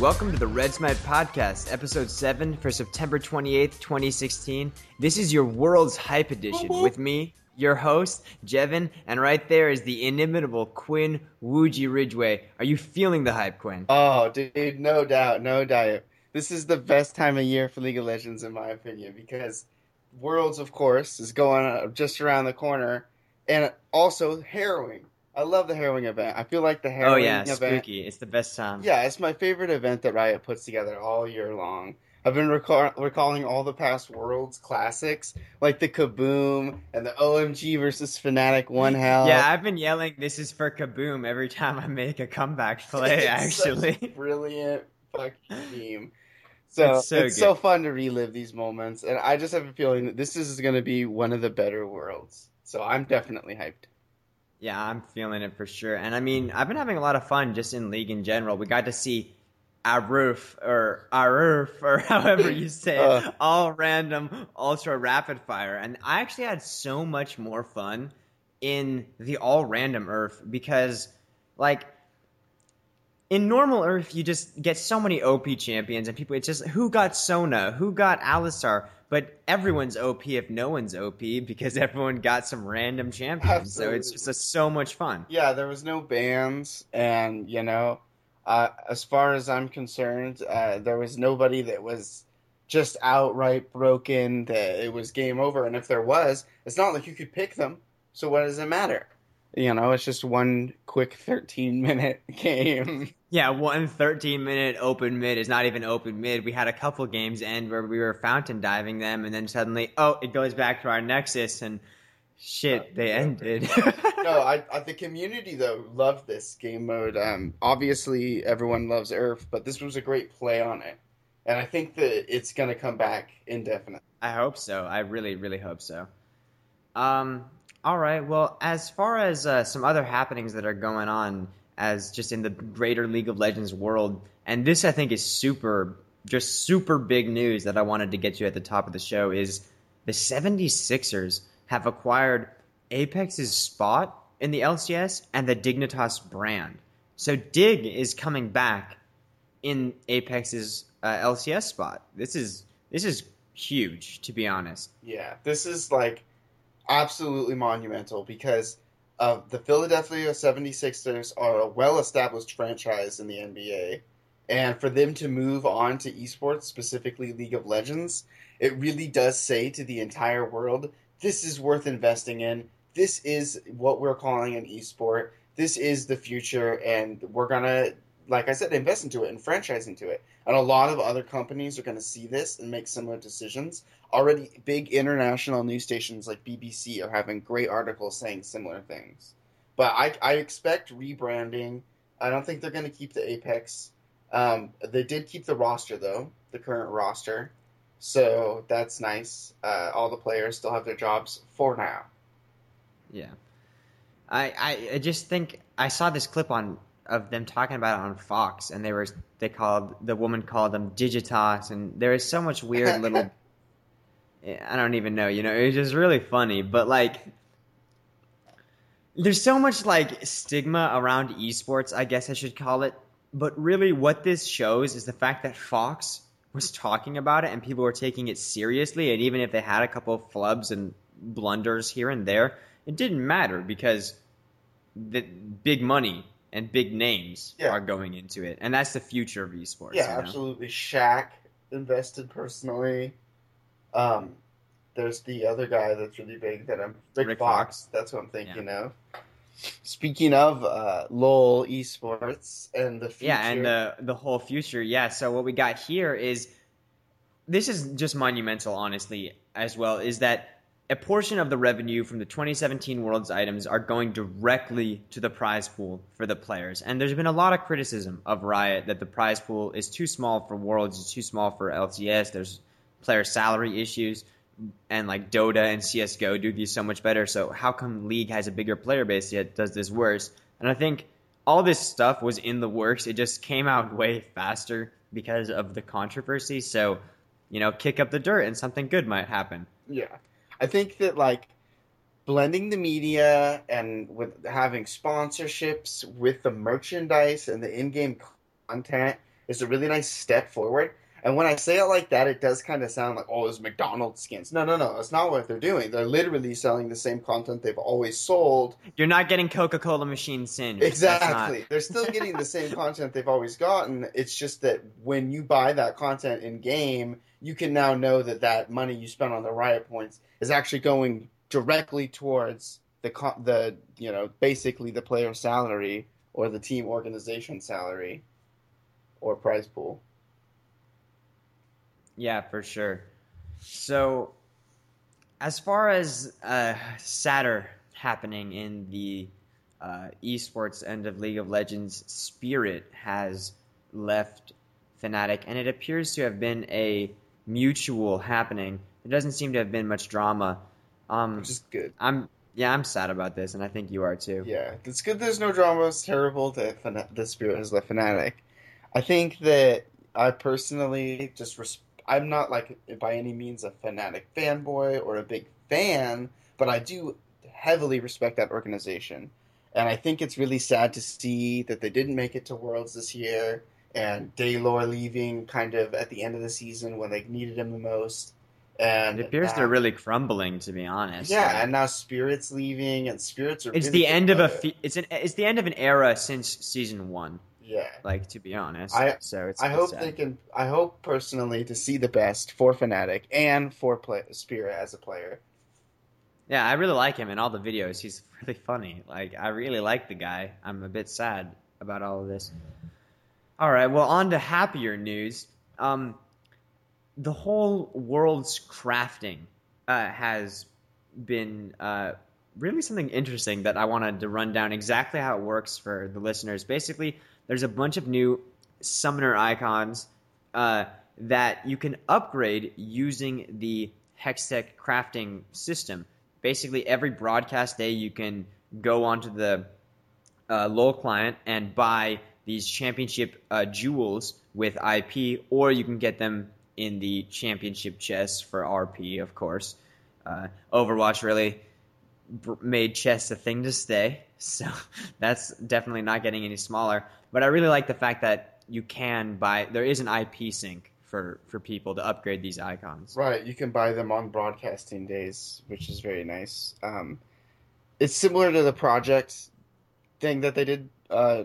Welcome to the Red Smite Podcast, episode 7 for September 28th, 2016. This is your world's hype edition mm-hmm. with me, your host, Jevin, and right there is the inimitable Quinn Woogie Ridgeway. Are you feeling the hype, Quinn? Oh, dude, no doubt, no doubt. This is the best time of year for League of Legends, in my opinion, because Worlds, of course, is going just around the corner, and also harrowing. I love the harrowing event. I feel like the Oh harrowing yeah, event. spooky. It's the best time. Yeah, it's my favorite event that Riot puts together all year long. I've been recall- recalling all the past Worlds classics, like the Kabum and the OMG versus Fnatic One Hell. Yeah, I've been yelling "This is for Kabum" every time I make a comeback play. It's actually, brilliant fucking team. So It's it's so so, fun to relive these moments, and I just have a feeling that this is going to be one of the better worlds. So I'm definitely hyped. Yeah, I'm feeling it for sure. And I mean, I've been having a lot of fun just in League in general. We got to see ARURF or ARURF or however you say it, Uh. all random ultra rapid fire. And I actually had so much more fun in the all random URF because like in normal URF, you just get so many OP champions, and people. It's just who got Sona, who got Alistar, but everyone's OP if no one's OP because everyone got some random champions. So it's just a, so much fun. Yeah, there was no bans, and you know, uh, as far as I'm concerned, uh, there was nobody that was just outright broken. That it was game over, and if there was, it's not like you could pick them. So what does it matter? You know, it's just one quick 13 minute game. Yeah, one 13 minute open mid is not even open mid. We had a couple games end where we were fountain diving them, and then suddenly, oh, it goes back to our Nexus, and shit, they ended. no, I, I the community though loved this game mode. Um, obviously everyone loves URF, but this was a great play on it, and I think that it's gonna come back indefinitely. I hope so. I really, really hope so. Um, all right. Well, as far as uh, some other happenings that are going on, as just in the greater League of Legends world, and this I think is super, just super big news that I wanted to get you at the top of the show is the 76ers have acquired Apex's spot in the LCS and the Dignitas brand. So Dig is coming back in Apex's uh, LCS spot. This is this is huge, to be honest. Yeah, this is like absolutely monumental because uh, the Philadelphia 76ers are a well-established franchise in the NBA, and for them to move on to esports, specifically League of Legends, it really does say to the entire world, this is worth investing in. This is what we're calling an esport. This is the future, and we're gonna, like I said, they invest into it and franchise into it. And a lot of other companies are gonna see this and make similar decisions already big international news stations like BBC are having great articles saying similar things. But I, I expect rebranding. I don't think they're going to keep the Apex. Um, they did keep the roster though, the current roster, so that's nice. Uh, all the players still have their jobs for now. Yeah, I, I I just think I saw this clip on of them talking about it on Fox, and they were they called the woman called them Digitas, and there is so much weird little. I don't even know, you know, it was just really funny, but like. There's so much like stigma around esports, I guess I should call it. But really, what this shows is the fact that Fox was talking about it and people were taking it seriously. And even if they had a couple of flubs and blunders here and there, it didn't matter because the big money and big names Yeah. are going into it, and that's the future of esports. yeah, you know? absolutely. Shaq invested personally. Um, there's the other guy that's really big that I'm Rick, Rick Fox. Fox. That's what I'm thinking of. Speaking of uh, LOL esports and the future, Yeah, and the the whole future. Yeah. So what we got here is this is just monumental, honestly, as well. Is that a portion of the revenue from the 2017 Worlds items are going directly to the prize pool for the players. And there's been a lot of criticism of Riot that the prize pool is too small for Worlds, it's too small for LCS. There's player salary issues, and like Dota and CS:GO do these so much better. So how come League has a bigger player base yet does this worse? And I think all this stuff was in the works. It just came out way faster because of the controversy. So, you know, kick up the dirt and something good might happen. Yeah. I think that like blending the media and with having sponsorships with the merchandise and the in-game content is a really nice step forward. And when I say it like that, it does kind of sound like, oh, it's McDonald's skins. No, no, no. That's not what they're doing. They're literally selling the same content they've always sold. You're not getting Coca Cola machine sin. Exactly. They're still getting the same content they've always gotten. It's just that when you buy that content in game, you can now know that that money you spent on the riot points is actually going directly towards the the you know basically the player salary or the team organization salary or prize pool. Yeah, for sure. So, as far as uh, sadder happening in the uh, esports end of League of Legends, Spirit has left Fnatic, and it appears to have been a mutual happening. There doesn't seem to have been much drama. Um, Which is good. I'm yeah, I'm sad about this, and I think you are too. Yeah, it's good. There's no drama. It's terrible that the Spirit has left Fnatic. I think that I personally just res- I'm not like by any means a Fnatic fanboy or a big fan, but I do heavily respect that organization. And I think it's really sad to see that they didn't make it to Worlds this year and Deilor leaving kind of at the end of the season when they needed him the most. And it appears now, they're really crumbling, to be honest. Yeah, and now Spirits leaving, and Spirits are. It's really the end of a. Fe- it's an. It's the end of an era since season one. Yeah. Like to be honest. I so it's I hope sad. they can I hope personally to see the best for Fnatic and for play, Spirit as a player. Yeah, I really like him in all the videos. He's really funny. Like I really like the guy. I'm a bit sad about all of this. All right, well on to happier news. Um the whole world's crafting uh, has been uh, really something interesting that I wanted to run down exactly how it works for the listeners. Basically, there's a bunch of new summoner icons uh, that you can upgrade using the Hextech crafting system. Basically, every broadcast day, you can go onto the uh, LOL client and buy these championship uh, jewels with IP, or you can get them in the championship chest for RP, of course. Uh, Overwatch really made chess a thing to stay, so that's definitely not getting any smaller. But I really like the fact that you can buy. There is an IP sink for for people to upgrade these icons. Right, you can buy them on broadcasting days, which is very nice. Um, it's similar to the project thing that they did uh,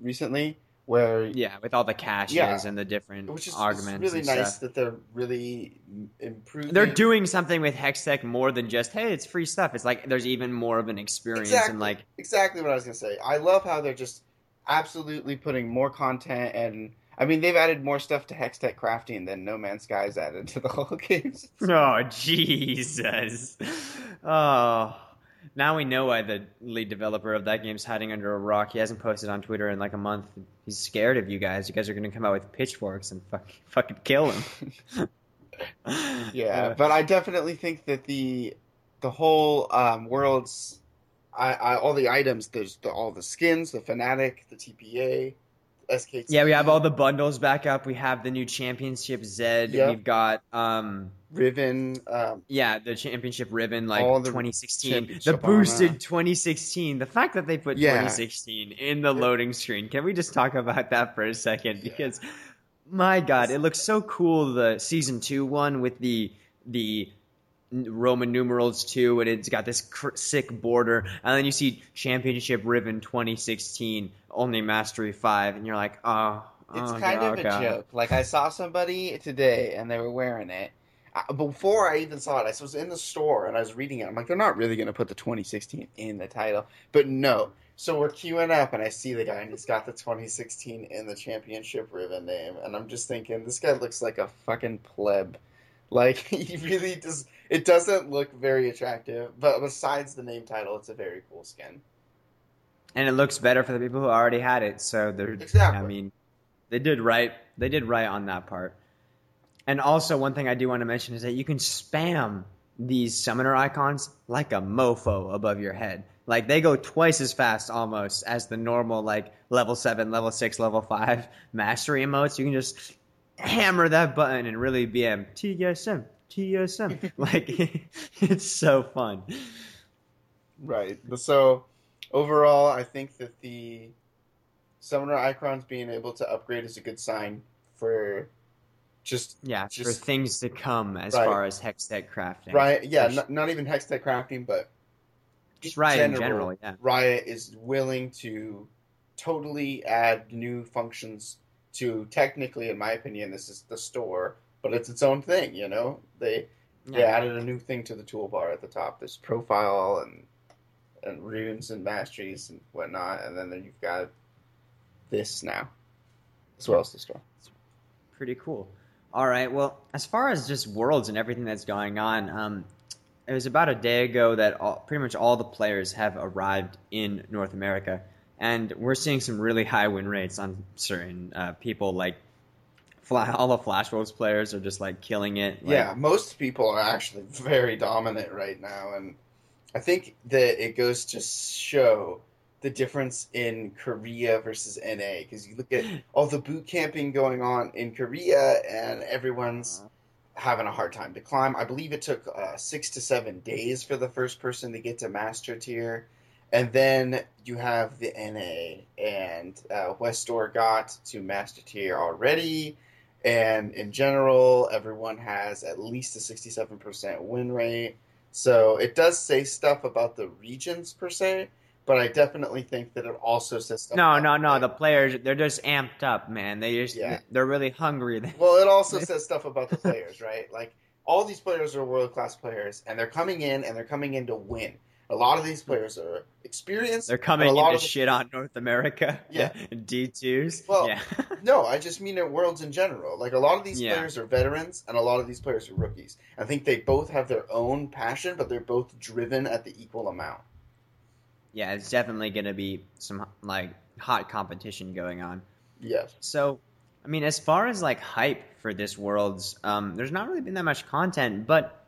recently, where yeah, with all the caches yeah, and the different which is arguments. really nice that they're really improving. They're doing something with Hextech more than just hey, it's free stuff. It's like there's even more of an experience exactly, and like exactly what I was gonna say. I love how they're just absolutely putting more content and. I mean, they've added more stuff to Hextech crafting than No Man's Sky's added to the whole game. oh Jesus! Oh, now we know why the lead developer of that game's hiding under a rock. He hasn't posted on Twitter in like a month. He's scared of you guys. You guys are going to come out with pitchforks and fuck, fucking kill him. yeah, uh, but I definitely think that the the whole um, world's I, I, all the items. There's the, all the skins, the Fnatic, the TPA, SKT. Yeah, we have all the bundles back up. We have the new championship Zed. Yep. We've got um Riven. Um, yeah, the championship Riven, like 2016, the boosted 2016. The fact that they put yeah. 2016 in the loading screen. Can we just talk about that for a second? Because yeah. my God, it looks so cool. The season two one with the the Roman numerals too, and it's got this cr- sick border. And then you see Championship Riven 2016, only Mastery 5, and you're like, oh. oh it's oh, kind God, of a God. joke. Like I saw somebody today, and they were wearing it. Before I even saw it, I was in the store and I was reading it. I'm like, they're not really going to put the 2016 in the title, but no. So we're queuing up, and I see the guy, and he's got the 2016 in the championship Riven name, and I'm just thinking, this guy looks like a fucking pleb. Like he really does. It doesn't look very attractive, but besides the name title, it's a very cool skin. And it looks better for the people who already had it. So they're exactly. I mean, they did right. They did right on that part. And also, one thing I do want to mention is that you can spam these summoner icons like a mofo above your head. Like they go twice as fast almost as the normal like level seven, level six, level five mastery emotes. You can just hammer that button and really BM TSM, TSM. like it's so fun. Right. So overall, I think that the Summoner Icons being able to upgrade is a good sign for just Yeah, for things to come as Right. far as Hextech crafting. Right. Yeah, For not, not even Hextech crafting, but Just Riot in general, yeah. Riot is willing to totally add new functions to technically, in my opinion, this is the store, but it's its own thing. You know, they they Yeah. added a new thing to the toolbar at the top. There's profile and and runes and masteries and whatnot, and then you've got this now, as well as the store. Pretty cool. All right. Well, as far as just worlds and everything that's going on, um, it was about a day ago that all, pretty much all the players have arrived in North America, and we're seeing some really high win rates on certain uh, people. Like, fly, all the Flash Wolves players are just like killing it. Like, yeah, most people are actually very dominant right now, and I think that it goes to show the difference in Korea versus NA because you look at all the boot camping going on in Korea, and everyone's having a hard time to climb. I believe it took uh, six to seven days for the first person to get to master tier. And then you have the NA, and uh, Westdoor got to master tier already. And in general, everyone has at least a 67% win rate. So it does say stuff about the regions per se, but I definitely think that it also says stuff. No, no, no. the The players, they're just amped up, man. They just, Yeah. they're really hungry. Well, it also says stuff about the players, right? Like all these players are world class players, and they're coming in and they're coming in to win. A lot of these players are experienced. They're coming a lot to of the- shit on North America. Yeah. D twos. Well, yeah. No, I just mean at worlds in general. Like a lot of these Yeah. players are veterans, and a lot of these players are rookies. I think they both have their own passion, but they're both driven at the equal amount. yeah, it's definitely going to be some like hot competition going on. Yes. So, I mean, as far as like hype for this world's, um, there's not really been that much content. But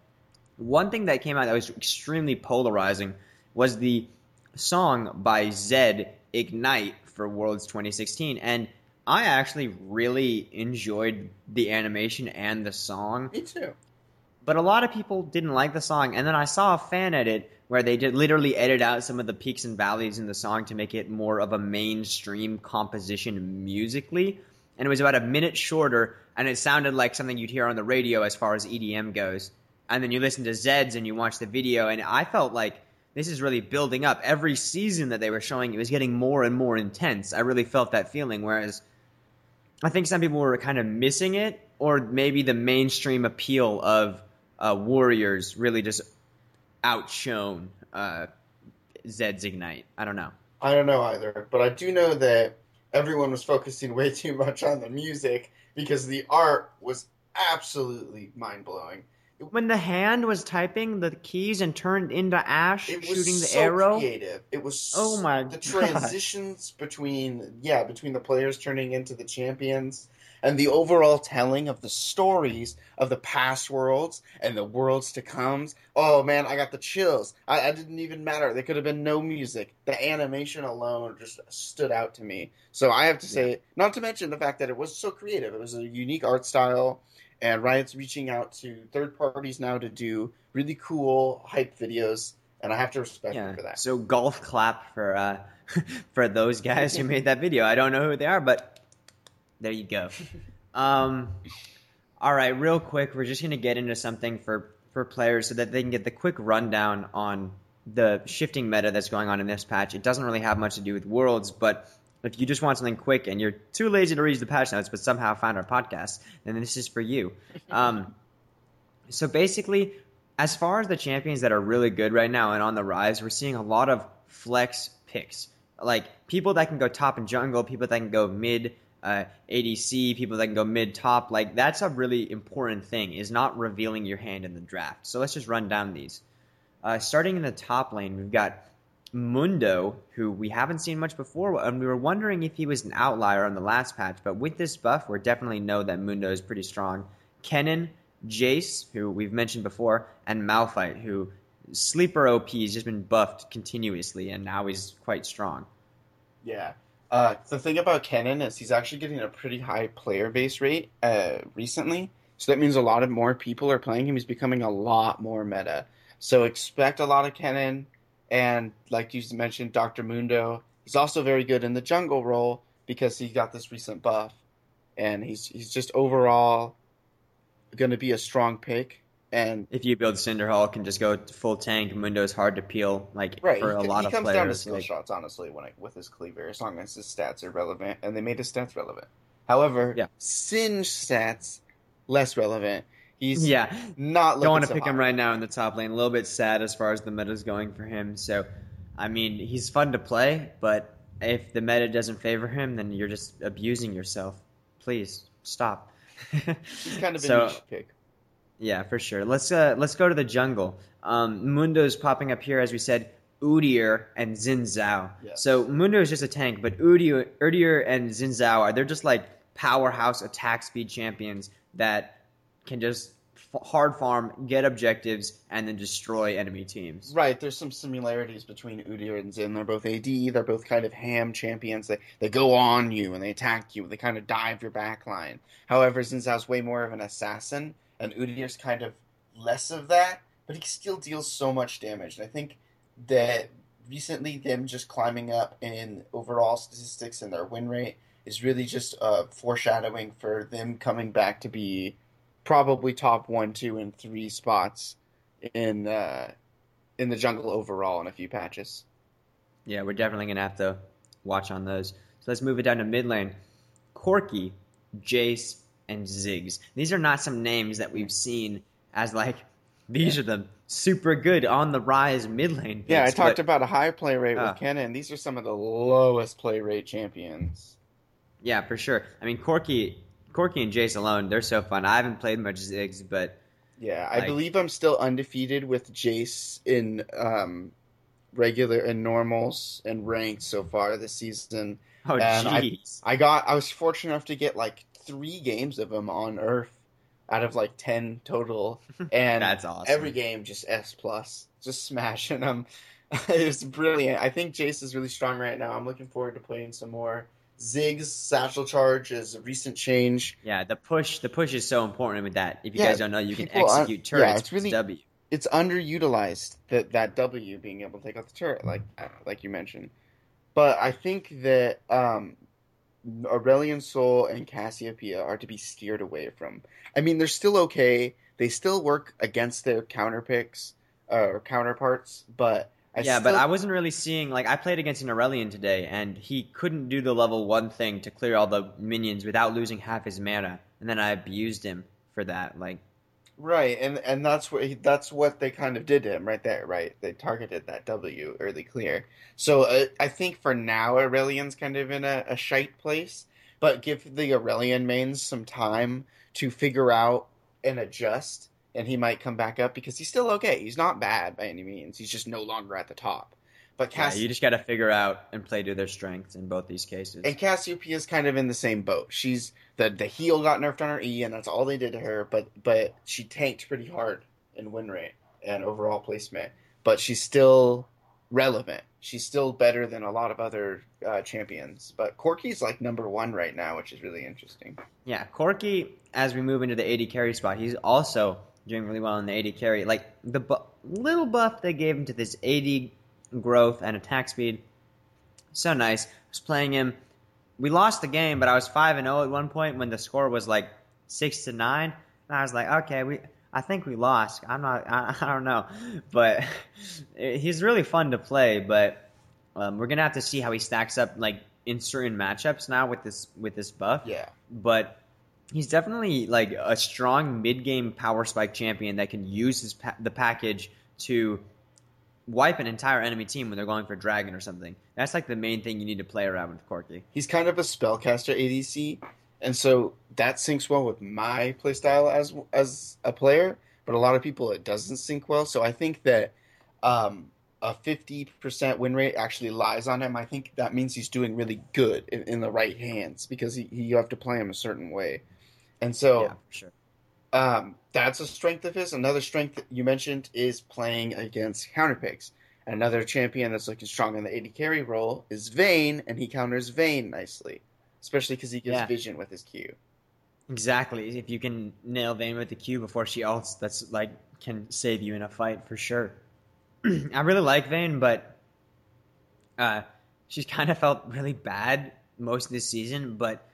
one thing that came out that was extremely polarizing was the song by Zedd Ignite for Worlds 2016, and I actually really enjoyed the animation and the song. Me too. But a lot of people didn't like the song, and then I saw a fan edit where they did literally edit out some of the peaks and valleys in the song to make it more of a mainstream composition musically. And it was about a minute shorter, and it sounded like something you'd hear on the radio as far as EDM goes. And then you listen to Zedd's and you watch the video, and I felt like this is really building up. Every season that they were showing, it was getting more and more intense. I really felt that feeling, whereas I think some people were kind of missing it, or maybe the mainstream appeal of uh, Warriors really just outshone uh, Zedd's Ignite. I don't know. I don't know either, but I do know that everyone was focusing way too much on the music because the art was absolutely mind blowing. When the hand was typing the keys and turned into Ashe It was shooting the so arrow, creative. It was Oh my the God. transitions between yeah between the players turning into the champions and the overall telling of the stories of the past worlds and the worlds to come. Oh man, I got the chills. I, I didn't even matter. There could have been no music. The animation alone just stood out to me. So I have to say, not to mention the fact that it was so creative. It was a unique art style. And Riot's reaching out to third parties now to do really cool hype videos, and I have to respect yeah. them for that. So golf clap for uh, for those guys who made that video. I don't know who they are, but there you go. Um, all right, real quick, we're just gonna get into something for for players so that they can get the quick rundown on the shifting meta that's going on in this patch. It doesn't really have much to do with worlds, but if you just want something quick and you're too lazy to read the patch notes but somehow found our podcast, then this is for you. Um, so basically, as far as the champions that are really good right now and on the rise, we're seeing a lot of flex picks. Like people that can go top and jungle, people that can go mid uh, ADC, people that can go mid top. Like that's a really important thing is not revealing your hand in the draft. So let's just run down these. Uh, starting in the top lane, we've got Mundo, who we haven't seen much before, and we were wondering if he was an outlier on the last patch. But with this buff, we definitely know that Mundo is pretty strong. Kennen, Jace, who we've mentioned before, and Malphite, who sleeper OP has just been buffed continuously, and now he's quite strong. Yeah. Uh, the thing about Kennen is he's actually getting a pretty high player base rate uh, recently. So that means a lot of more people are playing him. He's becoming a lot more meta. So expect a lot of Kennen. And like you mentioned, Dr. Mundo. He's also very good in the jungle role. because he got this recent buff, and he's he's just overall going to be a strong pick. And If you build Cinderhulk and just go full tank, Mundo's hard to peel. Like right, for a lot he, lot he comes down to skill like- shots. Honestly, when I, with his cleaver, as long as his stats are relevant, and they made his stats relevant. However, Yeah. Singed stats less relevant. He's yeah, not looking don't want to so pick him right now in the top lane. A little bit sad as far as the meta's going for him. So, I mean, he's fun to play, but if the meta doesn't favor him, then you're just abusing yourself. Please stop. He's kind of a so, niche pick. Yeah, for sure. Let's uh let's go to the jungle. Um, Mundo's popping up here, as we said. Udyr and Xin Zhao. Yes. So Mundo is just a tank, but Udyr, Udyr and Xin Zhao are they're just like powerhouse attack speed champions that can just f- hard farm, get objectives, and then destroy enemy teams. Right, there's some similarities between Udyr and Xin. They're both AD. They're both kind of ham champions. They they go on you and they attack you. They kind of dive your backline. However, Xin Zhao's way more of an assassin, and Udyr's kind of less of that. But he still deals so much damage. And I think that recently them just climbing up in overall statistics and their win rate is really just uh, foreshadowing for them coming back to be probably top one, two, and three spots in uh, in the jungle overall in a few patches. Yeah, we're definitely gonna have to watch on those. So let's move it down to mid lane. Corki, Jace, and Ziggs. These are not some names that we've seen as like these are the super good on the rise mid lane. Yeah, I talked but- about a high play rate Ah. with Kennen. These are some of the lowest play rate champions. Yeah, for sure. I mean, Corki, Corki and Jace alone, they're so fun. I haven't played much Ziggs, but Yeah, I Like- believe I'm still undefeated with Jace in um, regular and normals and ranked so far this season. oh And I- jeez. I got I was fortunate enough to get like three games of him on URF out of like ten total, and That's awesome. every game just S plus, just smashing them. it's brilliant. I think Jace is really strong right now. I'm looking forward to playing some more. Zig's satchel charge is a recent change. Yeah, the push, the push is so important with that. If you Yeah, guys don't know, you can uh, execute yeah, turrets it's with really- W. It's underutilized that that W being able to take out the turret, like like you mentioned. But I think that um, Aurelion Sol and Cassiopeia are to be steered away from. I mean, they're still okay. They still work against their counter picks uh, or counterparts, but I yeah, still, but I wasn't really seeing like I played against an Aurelion today, and he couldn't do the level one thing to clear all the minions without losing half his mana, and then I abused him for that. Like, Right, and and that's what he, that's what they kind of did to him right there. Right, they targeted that W early clear. So uh, I think for now Aurelion's kind of in a, a shite place, but give the Aurelion mains some time to figure out and adjust, and he might come back up because he's still okay. He's not bad by any means. He's just no longer at the top. But yeah, Cass- you just got to figure out and play to their strengths in both these cases. and Cassiopeia is kind of in the same boat. She's the the heal got nerfed on her E, and that's all they did to her. But but she tanked pretty hard in win rate and overall placement. But she's still relevant. She's still better than a lot of other uh, champions. But Corki's like number one right now, which is really interesting. Yeah, Corki, as we move into the AD carry spot, he's also doing really well in the AD carry. Like the bu- little buff they gave him to this AD growth and attack speed, so nice. I was playing him. We lost the game, but I was five and zero at one point when the score was like six to nine, and I was like, okay, we. I think we lost. I'm not. I, I don't know, but he's really fun to play. But um, we're gonna have to see how he stacks up, like in certain matchups now with this with this buff Yeah. but he's definitely like a strong mid-game power spike champion that can use his pa- the package to wipe an entire enemy team when they're going for dragon or something. That's like the main thing you need to play around with Corki. He's kind of a spellcaster ADC, and so that syncs well with my playstyle as as a player. But a lot of people it doesn't sync well. So I think that um, a fifty percent win rate actually lies on him. I think that means he's doing really good in, in the right hands because he, he, you have to play him a certain way. And so yeah, for sure. Um, that's a strength of his. Another strength that you mentioned is playing against counterpicks. Another champion that's looking strong in the AD carry role is Vayne, and he counters Vayne nicely, especially because he gives Yeah. vision with his Q. Exactly. If you can nail Vayne with the Q before she ults, that's like can save you in a fight for sure. I really like Vayne, but uh, she's kind of felt really bad most of this season, but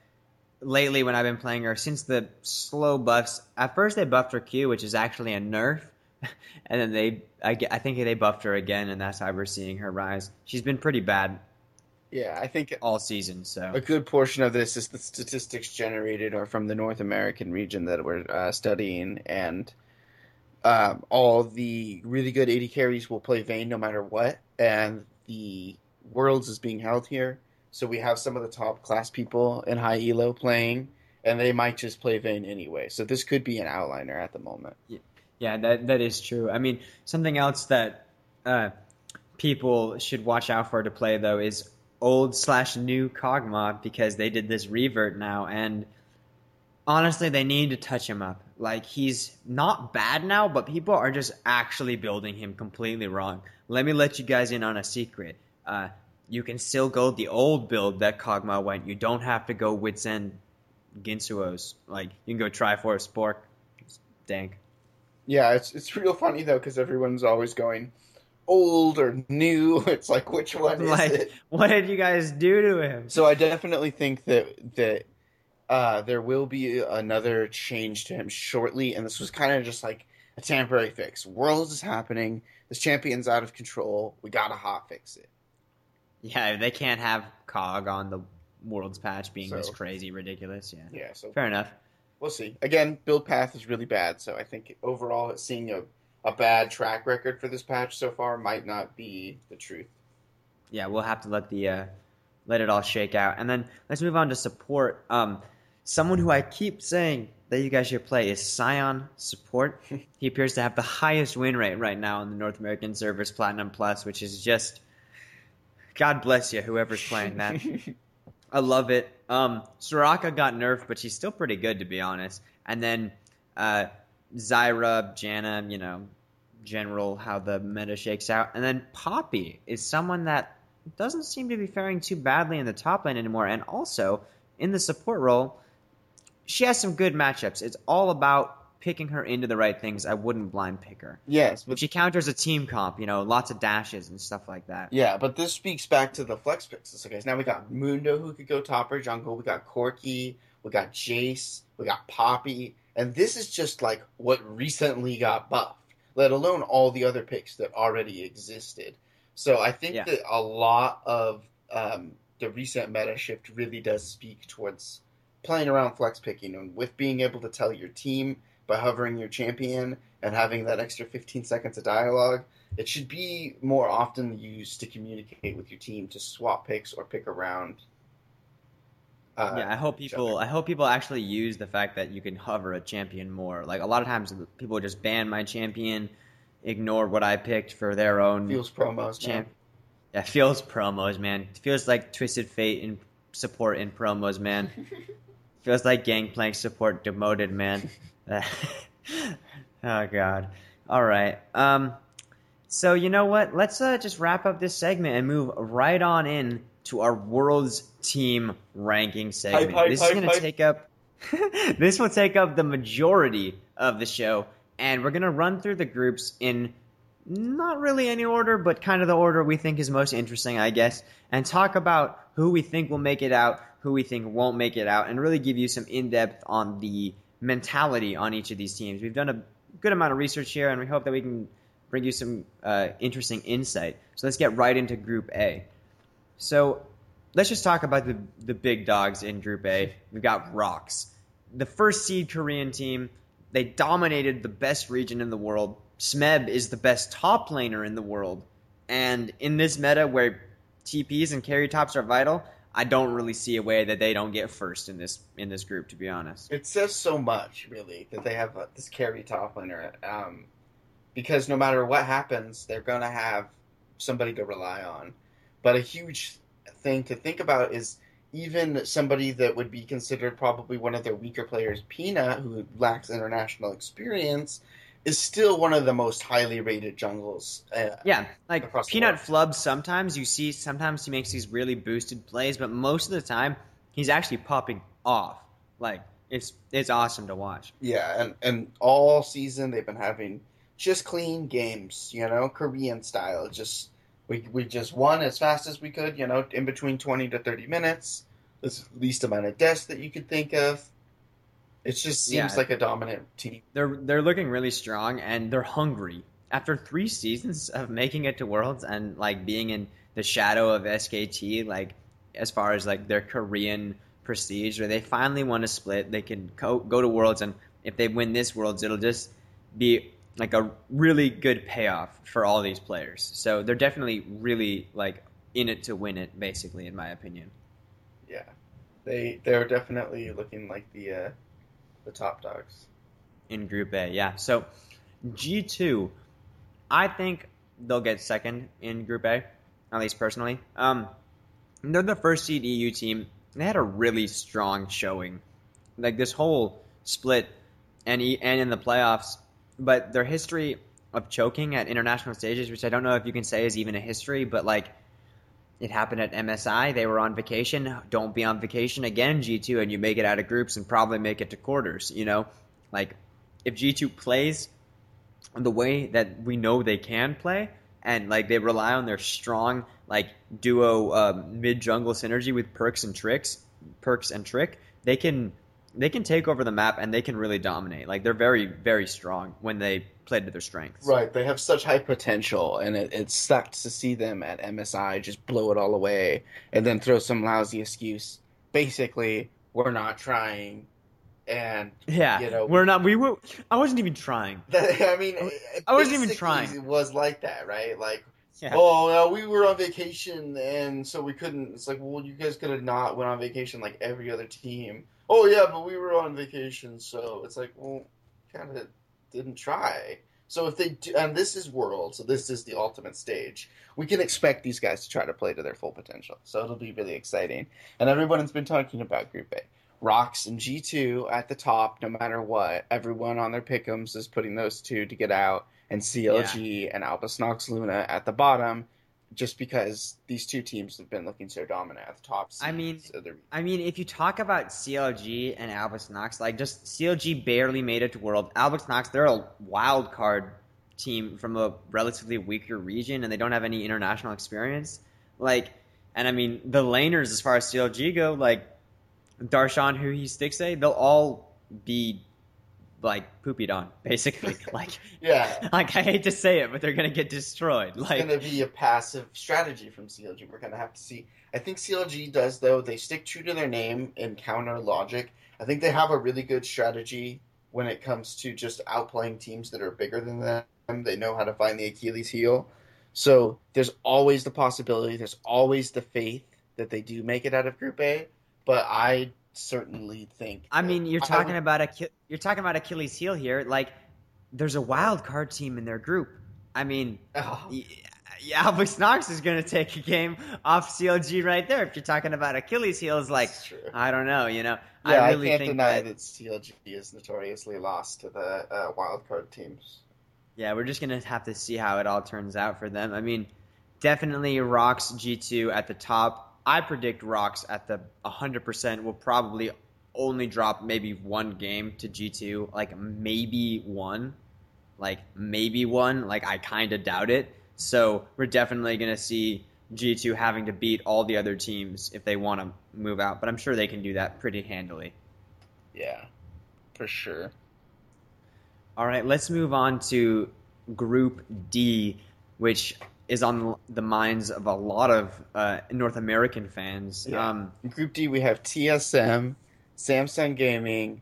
lately when I've been playing her, since the slow buffs, at first they buffed her Q, which is actually a nerf, and then they, I, I think they buffed her again, and that's how we're seeing her rise. She's been pretty bad Yeah, I think all season, so. a good portion of this is the statistics generated are from the North American region that we're uh, studying, and um, all the really good AD carries will play Vayne no matter what, and the Worlds is being held here, so we have some of the top class people in high elo playing, and they might just play Vayne anyway. So this could be an outliner at the moment. Yeah, yeah that that is true. I mean, something else that uh, people should watch out for to play though is old slash new Kog'Maw because they did this revert now, and honestly, they need to touch him up. Like he's not bad now, but people are just actually building him completely wrong. Let me let you guys in on a secret. Uh, you can still go the old build that Kog'Maw went. You don't have to go Wits End Guinsoo's. Like you can go Triforce Spork. It's dank. Yeah, it's it's real funny though because everyone's always going old or new. It's like which one is Like, it? what did you guys do to him? So I definitely think that that uh, there will be another change to him shortly, and this was kind of just like a temporary fix. Worlds is happening. This champion's out of control. We gotta hot fix it. Yeah, they can't have Kog on the Worlds patch being this crazy ridiculous. Yeah, Yeah, so fair enough. we'll see. Again, build path is really bad, so I think overall seeing a a bad track record for this patch so far might not be the truth. yeah, we'll have to let the uh, let it all shake out, and then let's move on to support. Um, someone who I keep saying that you guys should play is Sion support. he appears to have the highest win rate right now on the North American servers, Platinum Plus, which is just God bless you, whoever's playing that. I love it. Um, Soraka got nerfed, but she's still pretty good to be honest. And then uh, Zyra, Janna, you know, general how the meta shakes out. And then Poppy is someone that doesn't seem to be faring too badly in the top lane anymore. And also in the support role, she has some good matchups. It's all about picking her into the right things. I wouldn't blind pick her. yes, But she counters a team comp, you know, lots of dashes and stuff like that. Yeah, but this speaks back to the flex picks. So guys, now we got Mundo who could go top or jungle. We got Corki. We got Jace. We got Poppy. And this is just like what recently got buffed, let alone all the other picks that already existed. So I think Yeah. that a lot of um, the recent meta shift really does speak towards playing around flex picking and with being able to tell your team by hovering your champion and having that extra 15 seconds of dialogue it should be more often used to communicate with your team to swap picks or pick around. Uh, yeah, I hope people. I hope people actually use the fact that you can hover a champion more. Like a lot of times, people just ban my champion, ignore what I picked for their own feels promos. champ. man. Yeah, feels promos, man. Feels like Twisted Fate and support in promos, man. feels like Gangplank support demoted, man. oh god. All right. Um. So you know what? Let's uh, just wrap up this segment and move right on in to our world's team ranking segment. hype, this hype, is going to take up. this will take up the majority of the show, and we're going to run through the groups in not really any order, but kind of the order we think is most interesting, I guess, and talk about who we think will make it out, who we think won't make it out, and really give you some in depth on the mentality on each of these teams. We've done a good amount of research here, and we hope that we can bring you some uh, interesting insight. So let's get right into Group A. So let's just talk about the the big dogs in Group A. We've got ROX, the first seed Korean team. They dominated the best region in the world. Smeb is the best top laner in the world, and in this meta where TPs and carry tops are vital, I don't really see a way that they don't get first in this in this group. To be honest, It says so much, really, that they have uh, this carry top laner. Um, because no matter what happens, they're going to have somebody to rely on. But a huge thing to think about is even somebody that would be considered probably one of their weaker players, Pina, who lacks international experience, is still one of the most highly rated jungles. Uh, Yeah, like Peanut. Flub. Sometimes you see, sometimes he makes these really boosted plays, but most of the time he's actually popping off. Like it's it's awesome to watch. Yeah, and, and all season they've been having just clean games, you know, Korean style. Just we we just won as fast as we could, you know, in between twenty to thirty minutes. The least amount of deaths that you could think of. It just seems Yeah. like a dominant team. They're they're looking really strong and they're hungry. After three seasons of making it to Worlds and like being in the shadow of SKT, like as far as like their Korean prestige, where they finally won a split, they can go, go to Worlds, and if they win this Worlds, it'll just be like a really good payoff for all these players. So they're definitely really like in it to win it, basically, in my opinion. Yeah, they they're definitely looking like the uh, the top dogs. in Group A. Yeah. So G two, I think they'll get second in Group A, at least personally. Um, they're the first seed EU team. They had a really strong showing, like this whole split, and and in the playoffs. But their history of choking at international stages, which I don't know if you can say is even a history, but like. It happened at MSI. They were on vacation. Don't be on vacation again, G2, and you make it out of groups and probably make it to quarters, you know? Like, if G2 plays the way that we know they can play, and like they rely on their strong like duo um, mid jungle synergy with Perkz and tricks, Perkz and trick, they can they can take over the map and they can really dominate. Like they're very very strong when they play to their strengths. Right, they have such high potential, and it, it sucked to see them at MSI just blow it all away, and then throw some lousy excuse. Basically, we're not trying, and Yeah, You know- we're not. We were. I wasn't even trying. I mean, I wasn't even trying. It was like that, right? Like, Yeah. oh, we were on vacation, and so we couldn't. It's like, well, you guys could have not went on vacation like every other team. Oh yeah, but we were on vacation, so it's like, well, kind of didn't try. So if they do, and this is World, so this is the ultimate stage. We can expect these guys to try to play to their full potential. So it'll be really exciting. And everyone has been talking about Group A. ROX and G2 at the top, no matter what. Everyone on their pickums is putting those two to get out, and CLG and Albus Nox Luna at the bottom, just because these two teams have been looking so dominant at the top. I mean, the- I mean, if you talk about CLG and Albus Nox, like just CLG barely made it to World. Albus Nox, they're a wild card team from a relatively weaker region, and they don't have any international experience. Like, and I mean, the laners as far as CLG go, like Darshan, who he sticks a, they'll all be like poopied on, basically. like, yeah, like I hate to say it, but they're gonna get destroyed. Like, it's to be a passive strategy from CLG. We're going to have to see. I think CLG does though. They stick true to their name and counter logic. I think they have a really good strategy when it comes to just outplaying teams that are bigger than them. They know how to find the Achilles heel. So there's always the possibility. There's always the faith that they do make it out of Group A. But I certainly think. I mean, you're talking about a you're talking about Achilles heel here. Like, there's a wild card team in their group. I mean, Oh, y- yeah, Albus Nox is going to take a game off CLG right there. If you're talking about Achilles heels, like. I don't know, you know, Yeah, I I, really can't think deny that, that CLG is notoriously lost to the uh, wild card teams. yeah, we're just going to have to see how it all turns out for them. I mean, definitely ROX G2 at the top. I predict ROX at the 100% will probably only drop maybe one game to G2, like maybe one. Like maybe one, like I kind of doubt it. So we're definitely going to see G2 having to beat all the other teams if they want to move out, but I'm sure they can do that pretty handily. Yeah, for sure. All right, let's move on to Group D, which is on the minds of a lot of uh, North American fans. Yeah. Um, Group D, we have TSM, Samsung Gaming,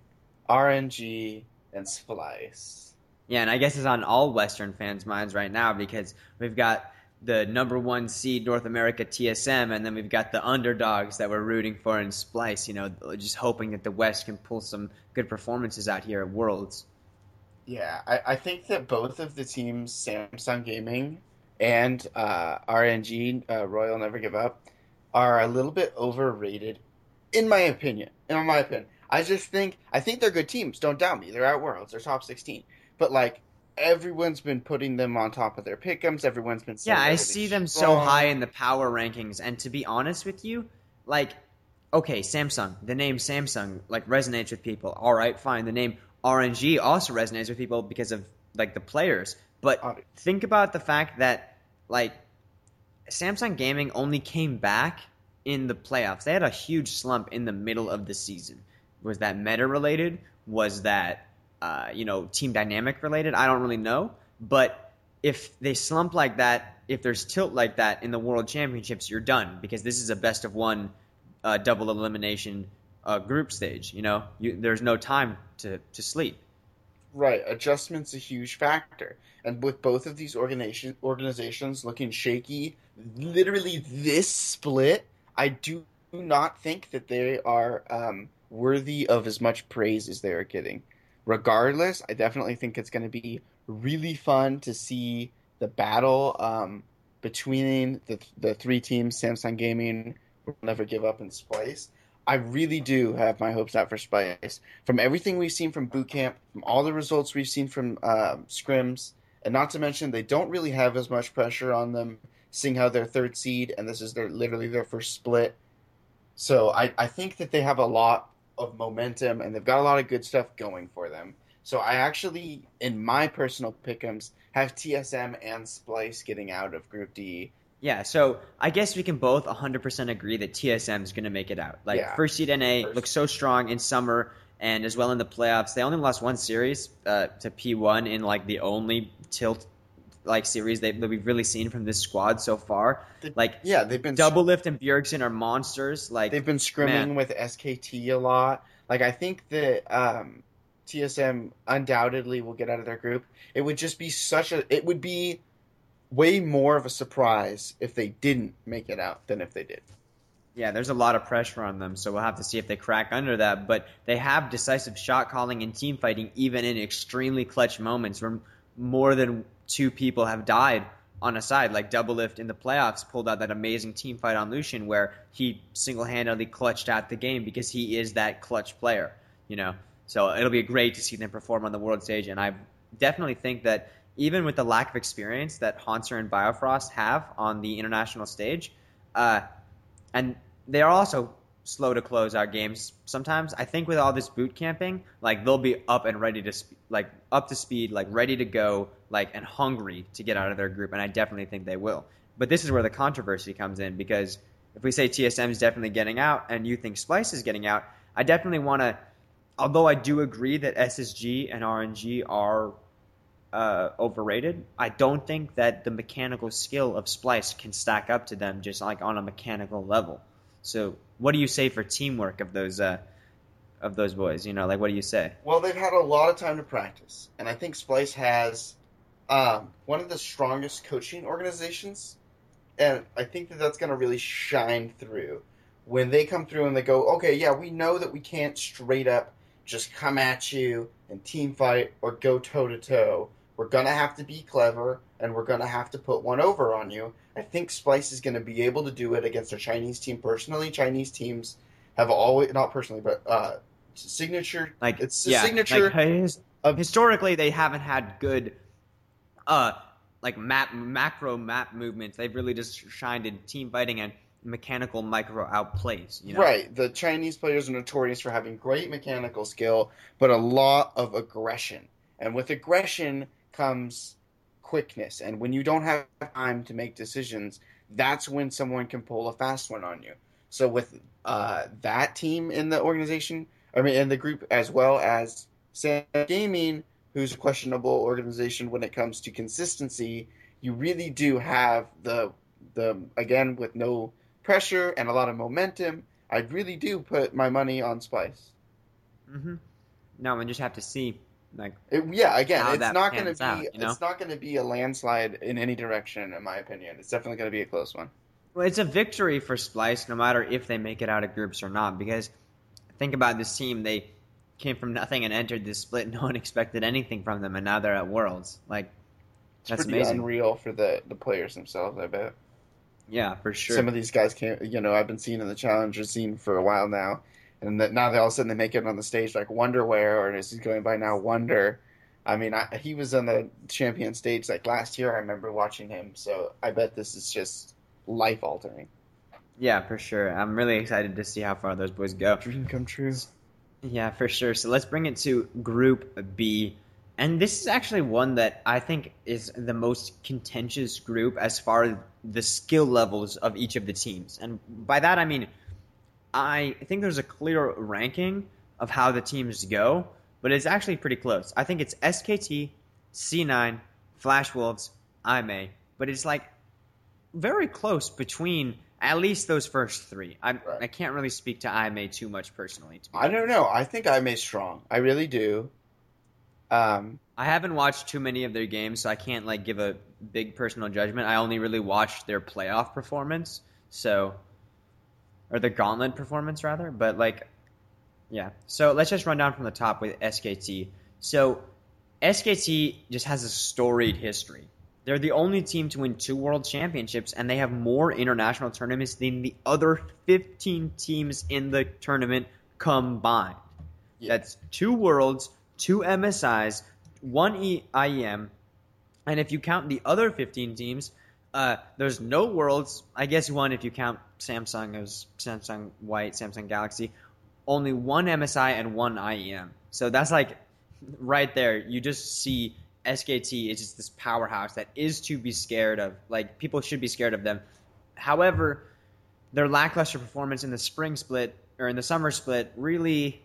RNG, and Splyce. yeah, and I guess it's on all Western fans' minds right now because we've got the number one seed North America TSM, and then we've got the underdogs that we're rooting for in Splyce. You know, just hoping that the West can pull some good performances out here at Worlds. Yeah, I, I think that both of the teams, Samsung Gaming and uh, RNG, uh, Royal Never Give Up, are a little bit overrated, in my opinion. In my opinion, I just think I think they're good teams. Don't doubt me. They're at Worlds. They're top sixteen. But like everyone's been putting them on top of their pickums. Everyone's been Yeah, I see them so high in the power rankings, and to be honest with you, like, okay, Samsung, the name Samsung like resonates with people. All right, fine. The name RNG also resonates with people because of like the players. But Obvi- think about the fact that like Samsung Gaming only came back in the playoffs. They had a huge slump in the middle of the season. Was that meta related? Was that uh, you know team dynamic related? I don't really know. But if they slump like that, if there's tilt like that in the World Championships, you're done because this is a best of one uh, double elimination uh, group stage. You know, you, there's no time to, to sleep. Right, adjustment's a huge factor, and with both of these organization organizations looking shaky, literally this split, I do not think that they are um, worthy of as much praise as they are getting. Regardless, I definitely think it's going to be really fun to see the battle um, between the the three teams, Samsung Gaming, Will Never Give Up, and Splyce. I really do have my hopes out for Splyce. From everything we've seen from boot camp, from all the results we've seen from uh, scrims, and not to mention they don't really have as much pressure on them, seeing how they're third seed and this is their literally their first split. So I, I think that they have a lot of momentum and they've got a lot of good stuff going for them. So I actually, in my personal pickums, have TSM and Splyce getting out of Group D yeah, so I guess we can both 100% agree that TSM is going to make it out. Like yeah. first seed NA first. looks so strong in summer and as well in the playoffs. They only lost one series uh, to P1 in like the only tilt like series that, that we've really seen from this squad so far. Like yeah, they've been Doublelift and Bjergsen are monsters. Like they've been scrimming man. with SKT a lot. Like I think that um, TSM undoubtedly will get out of their group. It would just be such a. It would be way more of a surprise if they didn't make it out than if they did. Yeah, there's a lot of pressure on them, so we'll have to see if they crack under that. But they have decisive shot calling and team fighting, even in extremely clutch moments where more than two people have died on a side. Like Doublelift in the playoffs pulled out that amazing team fight on Lucian where he single handedly clutched out the game because he is that clutch player, you know. So it'll be great to see them perform on the world stage, and I definitely think that even with the lack of experience that Hauntzer and Biofrost have on the international stage, uh, and they are also slow to close out games sometimes. I think with all this boot camping, like they'll be up and ready to sp- like up to speed, like ready to go, like and hungry to get out of their group, and I definitely think they will. But this is where the controversy comes in because if we say TSM is definitely getting out and you think Splyce is getting out, I definitely want to. Although I do agree that SSG and RNG are uh, overrated. I don't think that the mechanical skill of Splyce can stack up to them just like on a mechanical level. So, what do you say for teamwork of those uh, of those boys? You know, like what do you say? Well, they've had a lot of time to practice, and I think Splyce has um, one of the strongest coaching organizations, and I think that that's going to really shine through when they come through and they go, okay, yeah, we know that we can't straight up just come at you and team fight or go toe to toe we're gonna have to be clever, and we're gonna have to put one over on you. I think Splyce is gonna be able to do it against a Chinese team. Personally, Chinese teams have always not personally, but uh, signature like it's yeah, signature. Like his, of, historically, they haven't had good. Uh, like map macro map movements. They've really just shined in team fighting and mechanical micro outplays. You know? Right. The Chinese players are notorious for having great mechanical skill, but a lot of aggression. And with aggression, comes quickness. And when you don't have time to make decisions, that's when someone can pull a fast one on you. So with uh, that team in the organization, I mean, in the group, as well as Sam Gaming, who's a questionable organization when it comes to consistency, you really do have the the again with no pressure and a lot of momentum. I really do put my money on Splyce. Mm-hmm. Now we just have to see like it, yeah, again, it's not going to be out, you know? it's not going to be a landslide in any direction, in my opinion. It's definitely going to be a close one. Well, it's a victory for Splyce no matter if they make it out of groups or not. Because think about this team; they came from nothing and entered this split. No one expected anything from them, and now they're at Worlds. Like it's that's amazing. Unreal for the the players themselves, I bet. Yeah, for sure. Some of these guys can't. You know, I've been seeing in the challenger scene for a while now and that now they all of a sudden they make it on the stage like Wonderwear or is he going by now Wunder. I mean, I, he was on the champion stage like last year. I remember watching him, so I bet this is just life altering. Yeah, for sure. I'm really excited to see how far those boys go. Dream come true. Yeah, for sure. So let's bring it to Group B, And this is actually one that I think is the most contentious group as far as the skill levels of each of the teams. And by that I mean I think there's a clear ranking of how the teams go, but it's actually pretty close. I think it's SKT, C9, Flash Wolves, IMA, but it's like very close between at least those first three. I Right. I can't really speak to IMA too much personally. To be I don't know. I think IMA's strong. I really do. Um, I haven't watched too many of their games, so I can't like give a big personal judgment. I only really watched their playoff performance, so or the gauntlet performance rather. But like, yeah. So let's just run down from the top with SKT. So SKT just has a storied history. They're the only team to win two world championships, and they have more international tournaments than the other 15 teams in the tournament combined. Yeah. That's two worlds, two MSIs, one IEM, and if you count the other 15 teams, uh, there's no worlds. I guess one if you count Samsung as Samsung White, Samsung Galaxy. Only one MSI and one IEM. So that's like right there. You just see SKT is just this powerhouse that is to be scared of. Like people should be scared of them. However, their lackluster performance in the spring split or in the summer split really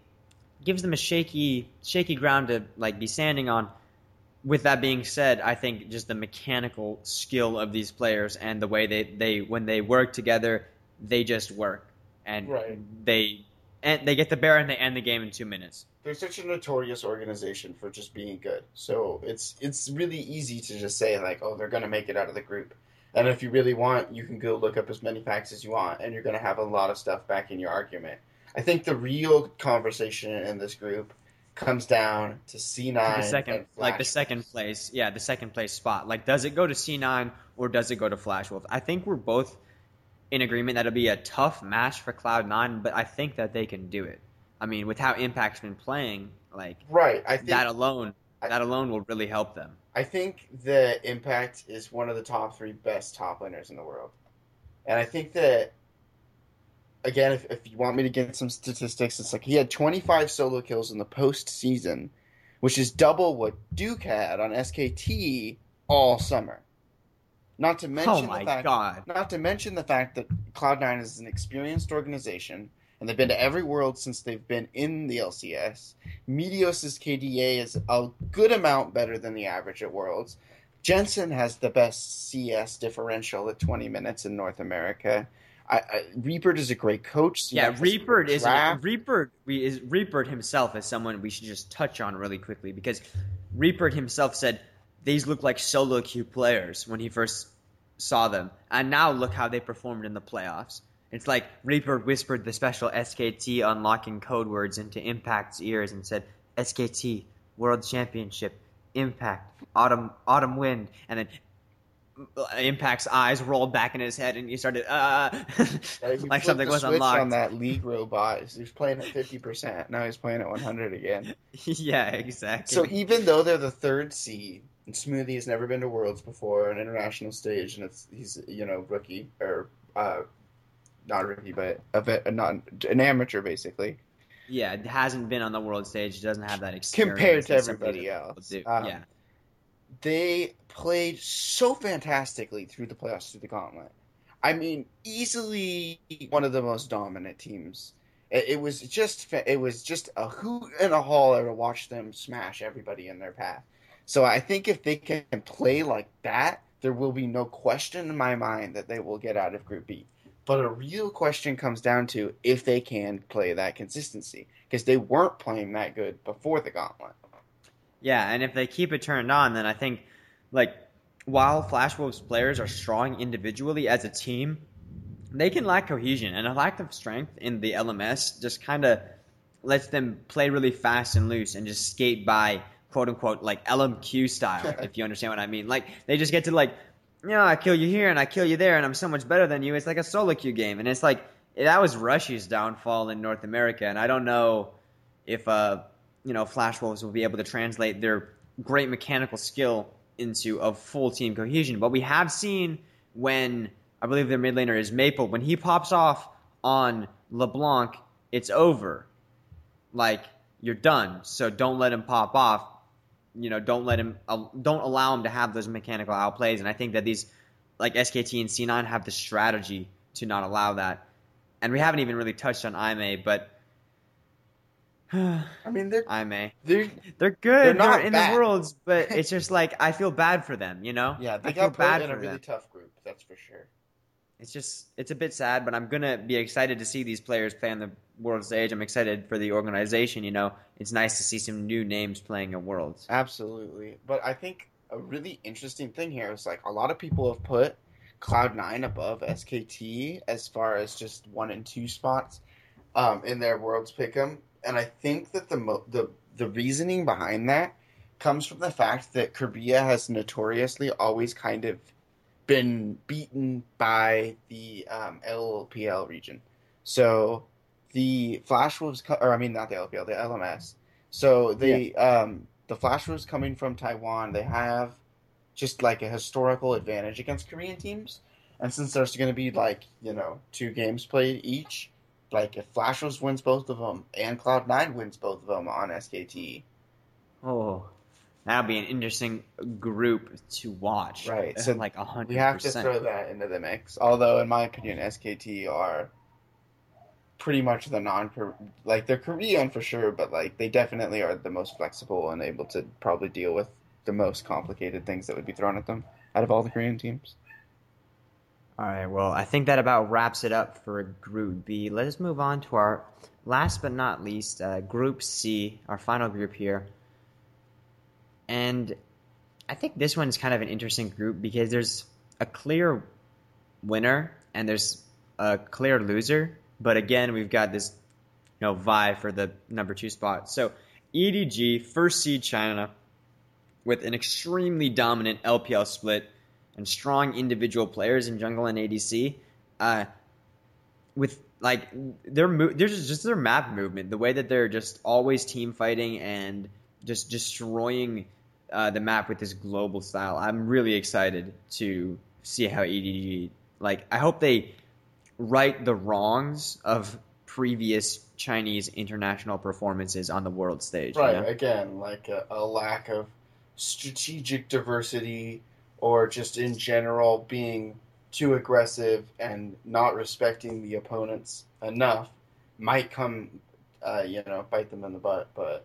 gives them a shaky shaky ground to like be standing on. With that being said, I think just the mechanical skill of these players and the way they, they when they work together, they just work and Right. they and they get the bear and they end the game in two minutes. they're such a notorious organization for just being good. So it's it's really easy to just say like, oh, they're gonna make it out of the group. And if you really want, you can go look up as many facts as you want, and you're gonna have a lot of stuff back in your argument. I think the real conversation in this group comes down to C nine, the second like the second place yeah the second place spot like does it go to c9 or does it go to flash wolf i think we're both in agreement that it'll be a tough match for cloud 9 but i think that they can do it i mean with how impact's been playing like Right. I think that alone I- that alone will really help them I think the Impact is one of the top three best top laners in the world. And I think that, again, if, if you want me to get some statistics, it's like he had 25 solo kills in the postseason, which is double what Duke had on SKT all summer. Not to mention oh the fact, god not to mention the fact that Cloud9 is an experienced organization, and they've been to every world since they've been in the LCS. Meteos' KDA is a good amount better than the average at Worlds. Jensen has the best CS differential at 20 minutes in North America. I, I, Reaper is a great coach. yeah Siakis reaper is draft. reaper we is reaper himself is someone we should just touch on really quickly because reaper himself said these look like solo queue players when he first saw them and now look how they performed in the playoffs it's like reaper whispered the special skt unlocking code words into impact's ears and said skt world championship impact autumn autumn wind and then impact's eyes rolled back in his head and he started uh he like something was unlocked on that league robot. He was playing at 50%. Now he's playing at 100 again. yeah, exactly. So even though they're the third seed, and Smoothie has never been to Worlds before, an international stage, and it's he's you know rookie or uh, not rookie, but a vet, not an amateur basically yeah, hasn't been on the world stage. Doesn't have that experience compared to everybody else. Um, yeah, They played so fantastically through the playoffs, through the gauntlet. I mean, easily one of the most dominant teams. It, it was just it was just a hoot and a holler to watch them smash everybody in their path. So I think if they can play like that, there will be no question in my mind that they will get out of Group B. But a real question comes down to if they can play that consistency because they weren't playing that good before the gauntlet. Yeah, and if they keep it turned on, then I think like while Flash Wolves players are strong individually as a team, they can lack cohesion and a lack of strength in the LMS just kind of lets them play really fast and loose and just skate by quote unquote like LMQ style, if you understand what I mean. Like they just get to like, you know, I kill you here and I kill you there and I'm so much better than you. It's like a solo queue game, and it's like that was Rush's downfall in North America, and I don't know if uh you know Flash Wolves will be able to translate their great mechanical skill into a full team cohesion. But we have seen when I believe their mid laner is Maple when he pops off on LeBlanc, it's over. Like you're done. So don't let him pop off. you know, don't let him, uh, don't allow him to have those mechanical outplays. And I think that these, like SKT and C9, have the strategy to not allow that. And we haven't even really touched on IMA, but I mean, they're IMA, they're they're good. They're They're, not in bad. the worlds, but it's just like I feel bad for them. You know? yeah they I feel got bad in a really them. tough group. That's for sure. It's just it's a bit sad, but I'm gonna be excited to see these players play on the world stage. I'm excited for the organization. You know, it's nice to see some new names playing at Worlds. Absolutely. But I think a really interesting thing here is like a lot of people have put Cloud9 above SKT as far as just one and two spots um, in their Worlds Pick'em. And I think that the, mo- the the reasoning behind that comes from the fact that Korea has notoriously always kind of been beaten by the um, LPL region. So the Flash Wolves, co- or I mean not the LPL, the LMS. So they um, the Flash Wolves coming from Taiwan, they have just like a historical advantage against Korean teams. And since there's going to be like you know two games played each, like if Flash Wolves wins both of them and Cloud Nine wins both of them on SKT, Oh, that'll be an interesting group to watch. Right, so like a hundred. we have to throw that into the mix. Although in my opinion, SKT are pretty much the non like they're Korean for sure, but like they definitely are the most flexible and able to probably deal with the most complicated things that would be thrown at them out of all the Korean teams. All right. Well, I think that about wraps it up for Group B. Let us move on to our last but not least, uh, Group C, our final group here. And I think this one's kind of an interesting group because there's a clear winner and there's a clear loser. But again, we've got this, you know, vie for the number two spot. So EDG, first seed China, with an extremely dominant LPL split and strong individual players in jungle and ADC. Uh, with like their mo- there's just their map movement, the way that they're just always team fighting and just destroying uh, the map with this global style. I'm really excited to see how EDG like. I hope they right the wrongs of previous Chinese international performances on the world stage. you Right. know? Again, like a, a lack of strategic diversity or just in general being too aggressive and not respecting the opponents enough might come, uh, you know, bite them in the butt. But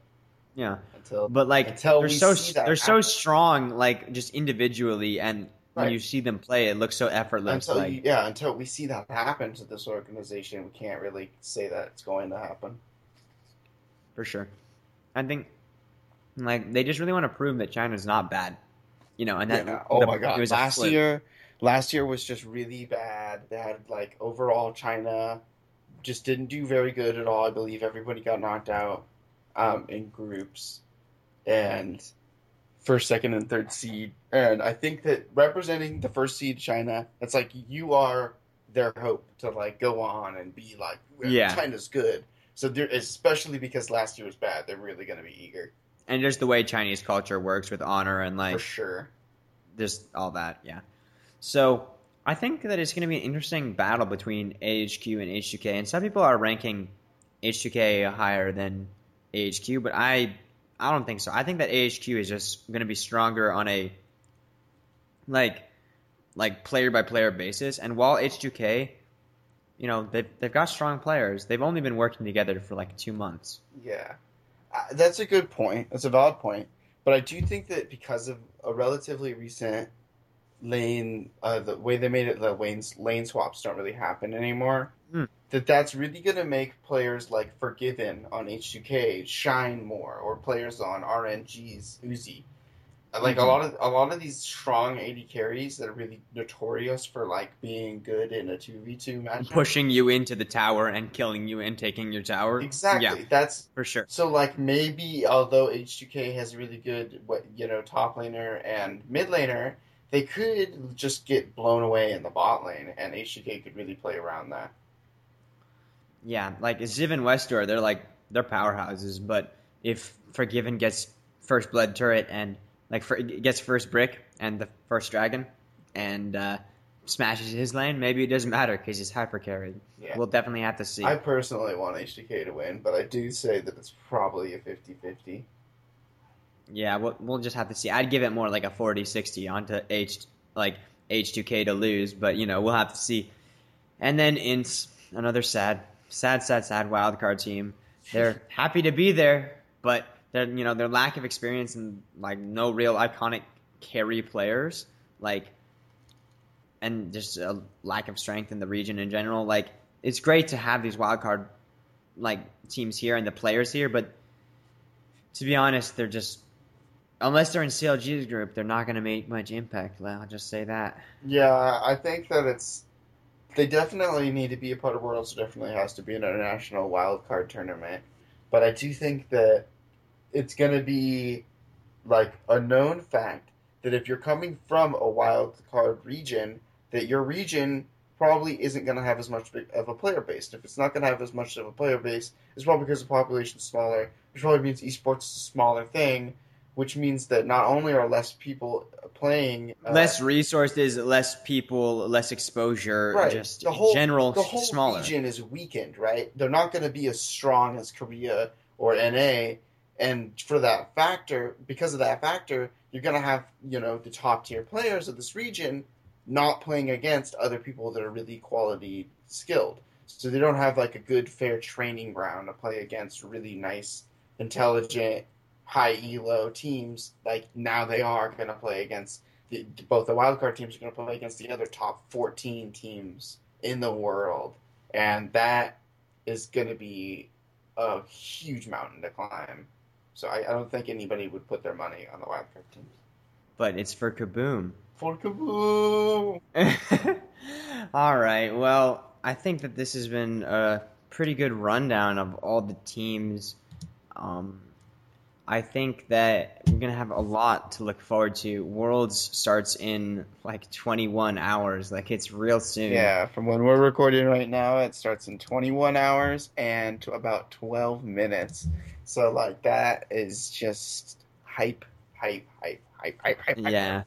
Yeah. until But like Until they're so they're so strong, like just individually, and when you see them play, it looks so effortless. until like you, yeah, until we see that happen to this organization, we can't really say that it's going to happen. for sure. I think like they just really want to prove that China's not bad, you know. And that Yeah. Oh the- my god! it was Last year, last year was just really bad. They had like overall China just didn't do very good at all. I believe everybody got knocked out um, in groups, and first, second, and third seed. And I think that representing the first seed China, it's like you are their hope to like go on and be like, Yeah. China's good. So they're especially because last year was bad, they're really going to be eager and just the way Chinese culture works with honor and like for sure. just all that, yeah. So I think that it's going to be an interesting battle between AHQ and H2K, and some people are ranking H2K higher than AHQ, but I I don't think so. I think that AHQ is just going to be stronger on a like like player by player basis, and while H2K, you know, they've they've got strong players. They've only been working together for like two months. Yeah, that's a good point. That's a valid point. But I do think that because of a relatively recent lane, uh, the way they made it, the lanes lane swaps don't really happen anymore. Hmm. That that's really gonna make players like Forgiven on H2K shine more, or players on RNG's Uzi. Like a Mhm. lot of a lot of these strong AD carries that are really notorious for like being good in a two v two match. Pushing you into the tower and killing you and taking your tower. Exactly. Yeah, That's for sure. So like maybe although H2K has a really good what you know top laner and mid laner, they could just get blown away in the bot lane, and H2K could really play around that. Yeah, like Ziv and Westdoor, they're like they're powerhouses. But if Forgiven gets first blood turret and like for, gets first brick and the first dragon and uh, smashes his lane, maybe it doesn't matter because he's hyper carried. Yeah. We'll definitely have to see. I personally want H2K to win, but I do say that it's probably a 50-50. Yeah, we'll, we'll just have to see. I'd give it more like a 40-60 onto H like H2K to lose, but you know we'll have to see. And then in another sad, sad, sad, sad wild card team. They're happy to be there, but they're you know their lack of experience and like no real iconic carry players, like, and just a lack of strength in the region in general. Like, it's great to have these wild card like teams here and the players here, but to be honest, they're just unless they're in CLG's group, they're not going to make much impact. I'll just say that. Yeah, I think that it's they definitely need to be a part of Worlds. Definitely has to be an international wild card tournament, but I do think that it's going to be like a known fact that if you're coming from a wild card region, that your region probably isn't going to have as much of a player base. And if it's not going to have as much of a player base, it's probably because the population is smaller, which probably means esports is a smaller thing, which means that not only are less people playing, uh, less resources, less people, less exposure, right. just the whole, general the whole smaller. region is weakened, right? They're not going to be as strong as Korea or NA, and for that factor, because of that factor, you're going to have you know the top tier players of this region not playing against other people that are really quality skilled. So they don't have like a good fair training ground to play against really nice, intelligent, high elo teams. Like now they are going to play against the, both the wildcard teams are going to play against the other top 14 teams in the world, and that is going to be a huge mountain to climb. So I, I don't think anybody would put their money on the wildcard teams. But it's for Kabum. For Kabum! all right. Well, I think that this has been a pretty good rundown of all the teams. Um, I think that we're gonna have a lot to look forward to. Worlds starts in like 21 hours, like it's real soon. Yeah, from when we're recording right now, it starts in 21 hours and to about 12 minutes. So like that is just hype, hype, hype, hype, hype, hype. Yeah. Hype.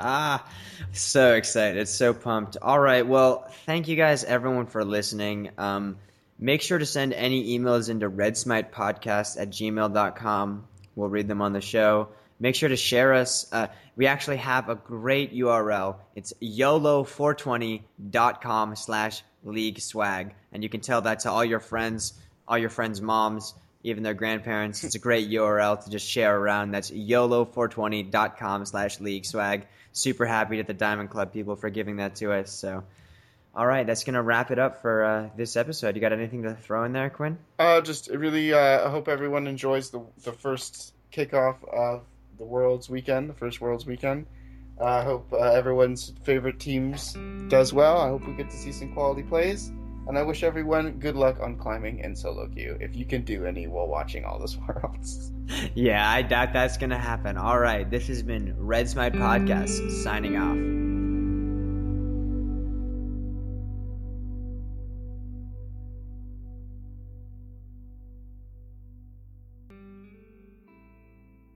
Ah, so excited, so pumped. All right, well, thank you guys, everyone, for listening. Um, make sure to send any emails into redsmitepodcast at gmail.com. We'll read them on the show. Make sure to share us. Uh, we actually have a great URL. It's yolo420.com slash league swag. And you can tell that to all your friends, all your friends' moms, even their grandparents. It's a great URL to just share around. That's yolo420.com slash league swag super happy to the Diamond Club people for giving that to us. So, all right, that's gonna wrap it up for uh, this episode. You got anything to throw in there, Quinn? Uh, just really, uh, I hope everyone enjoys the the first kickoff of the Worlds weekend, the first Worlds weekend. Uh, I hope uh, everyone's favorite teams does well. I hope we get to see some quality plays. And I wish everyone good luck on climbing in solo queue if you can do any while watching all this worlds. Yeah, I doubt that's gonna happen. All right, this has been Red Smite Podcast signing off.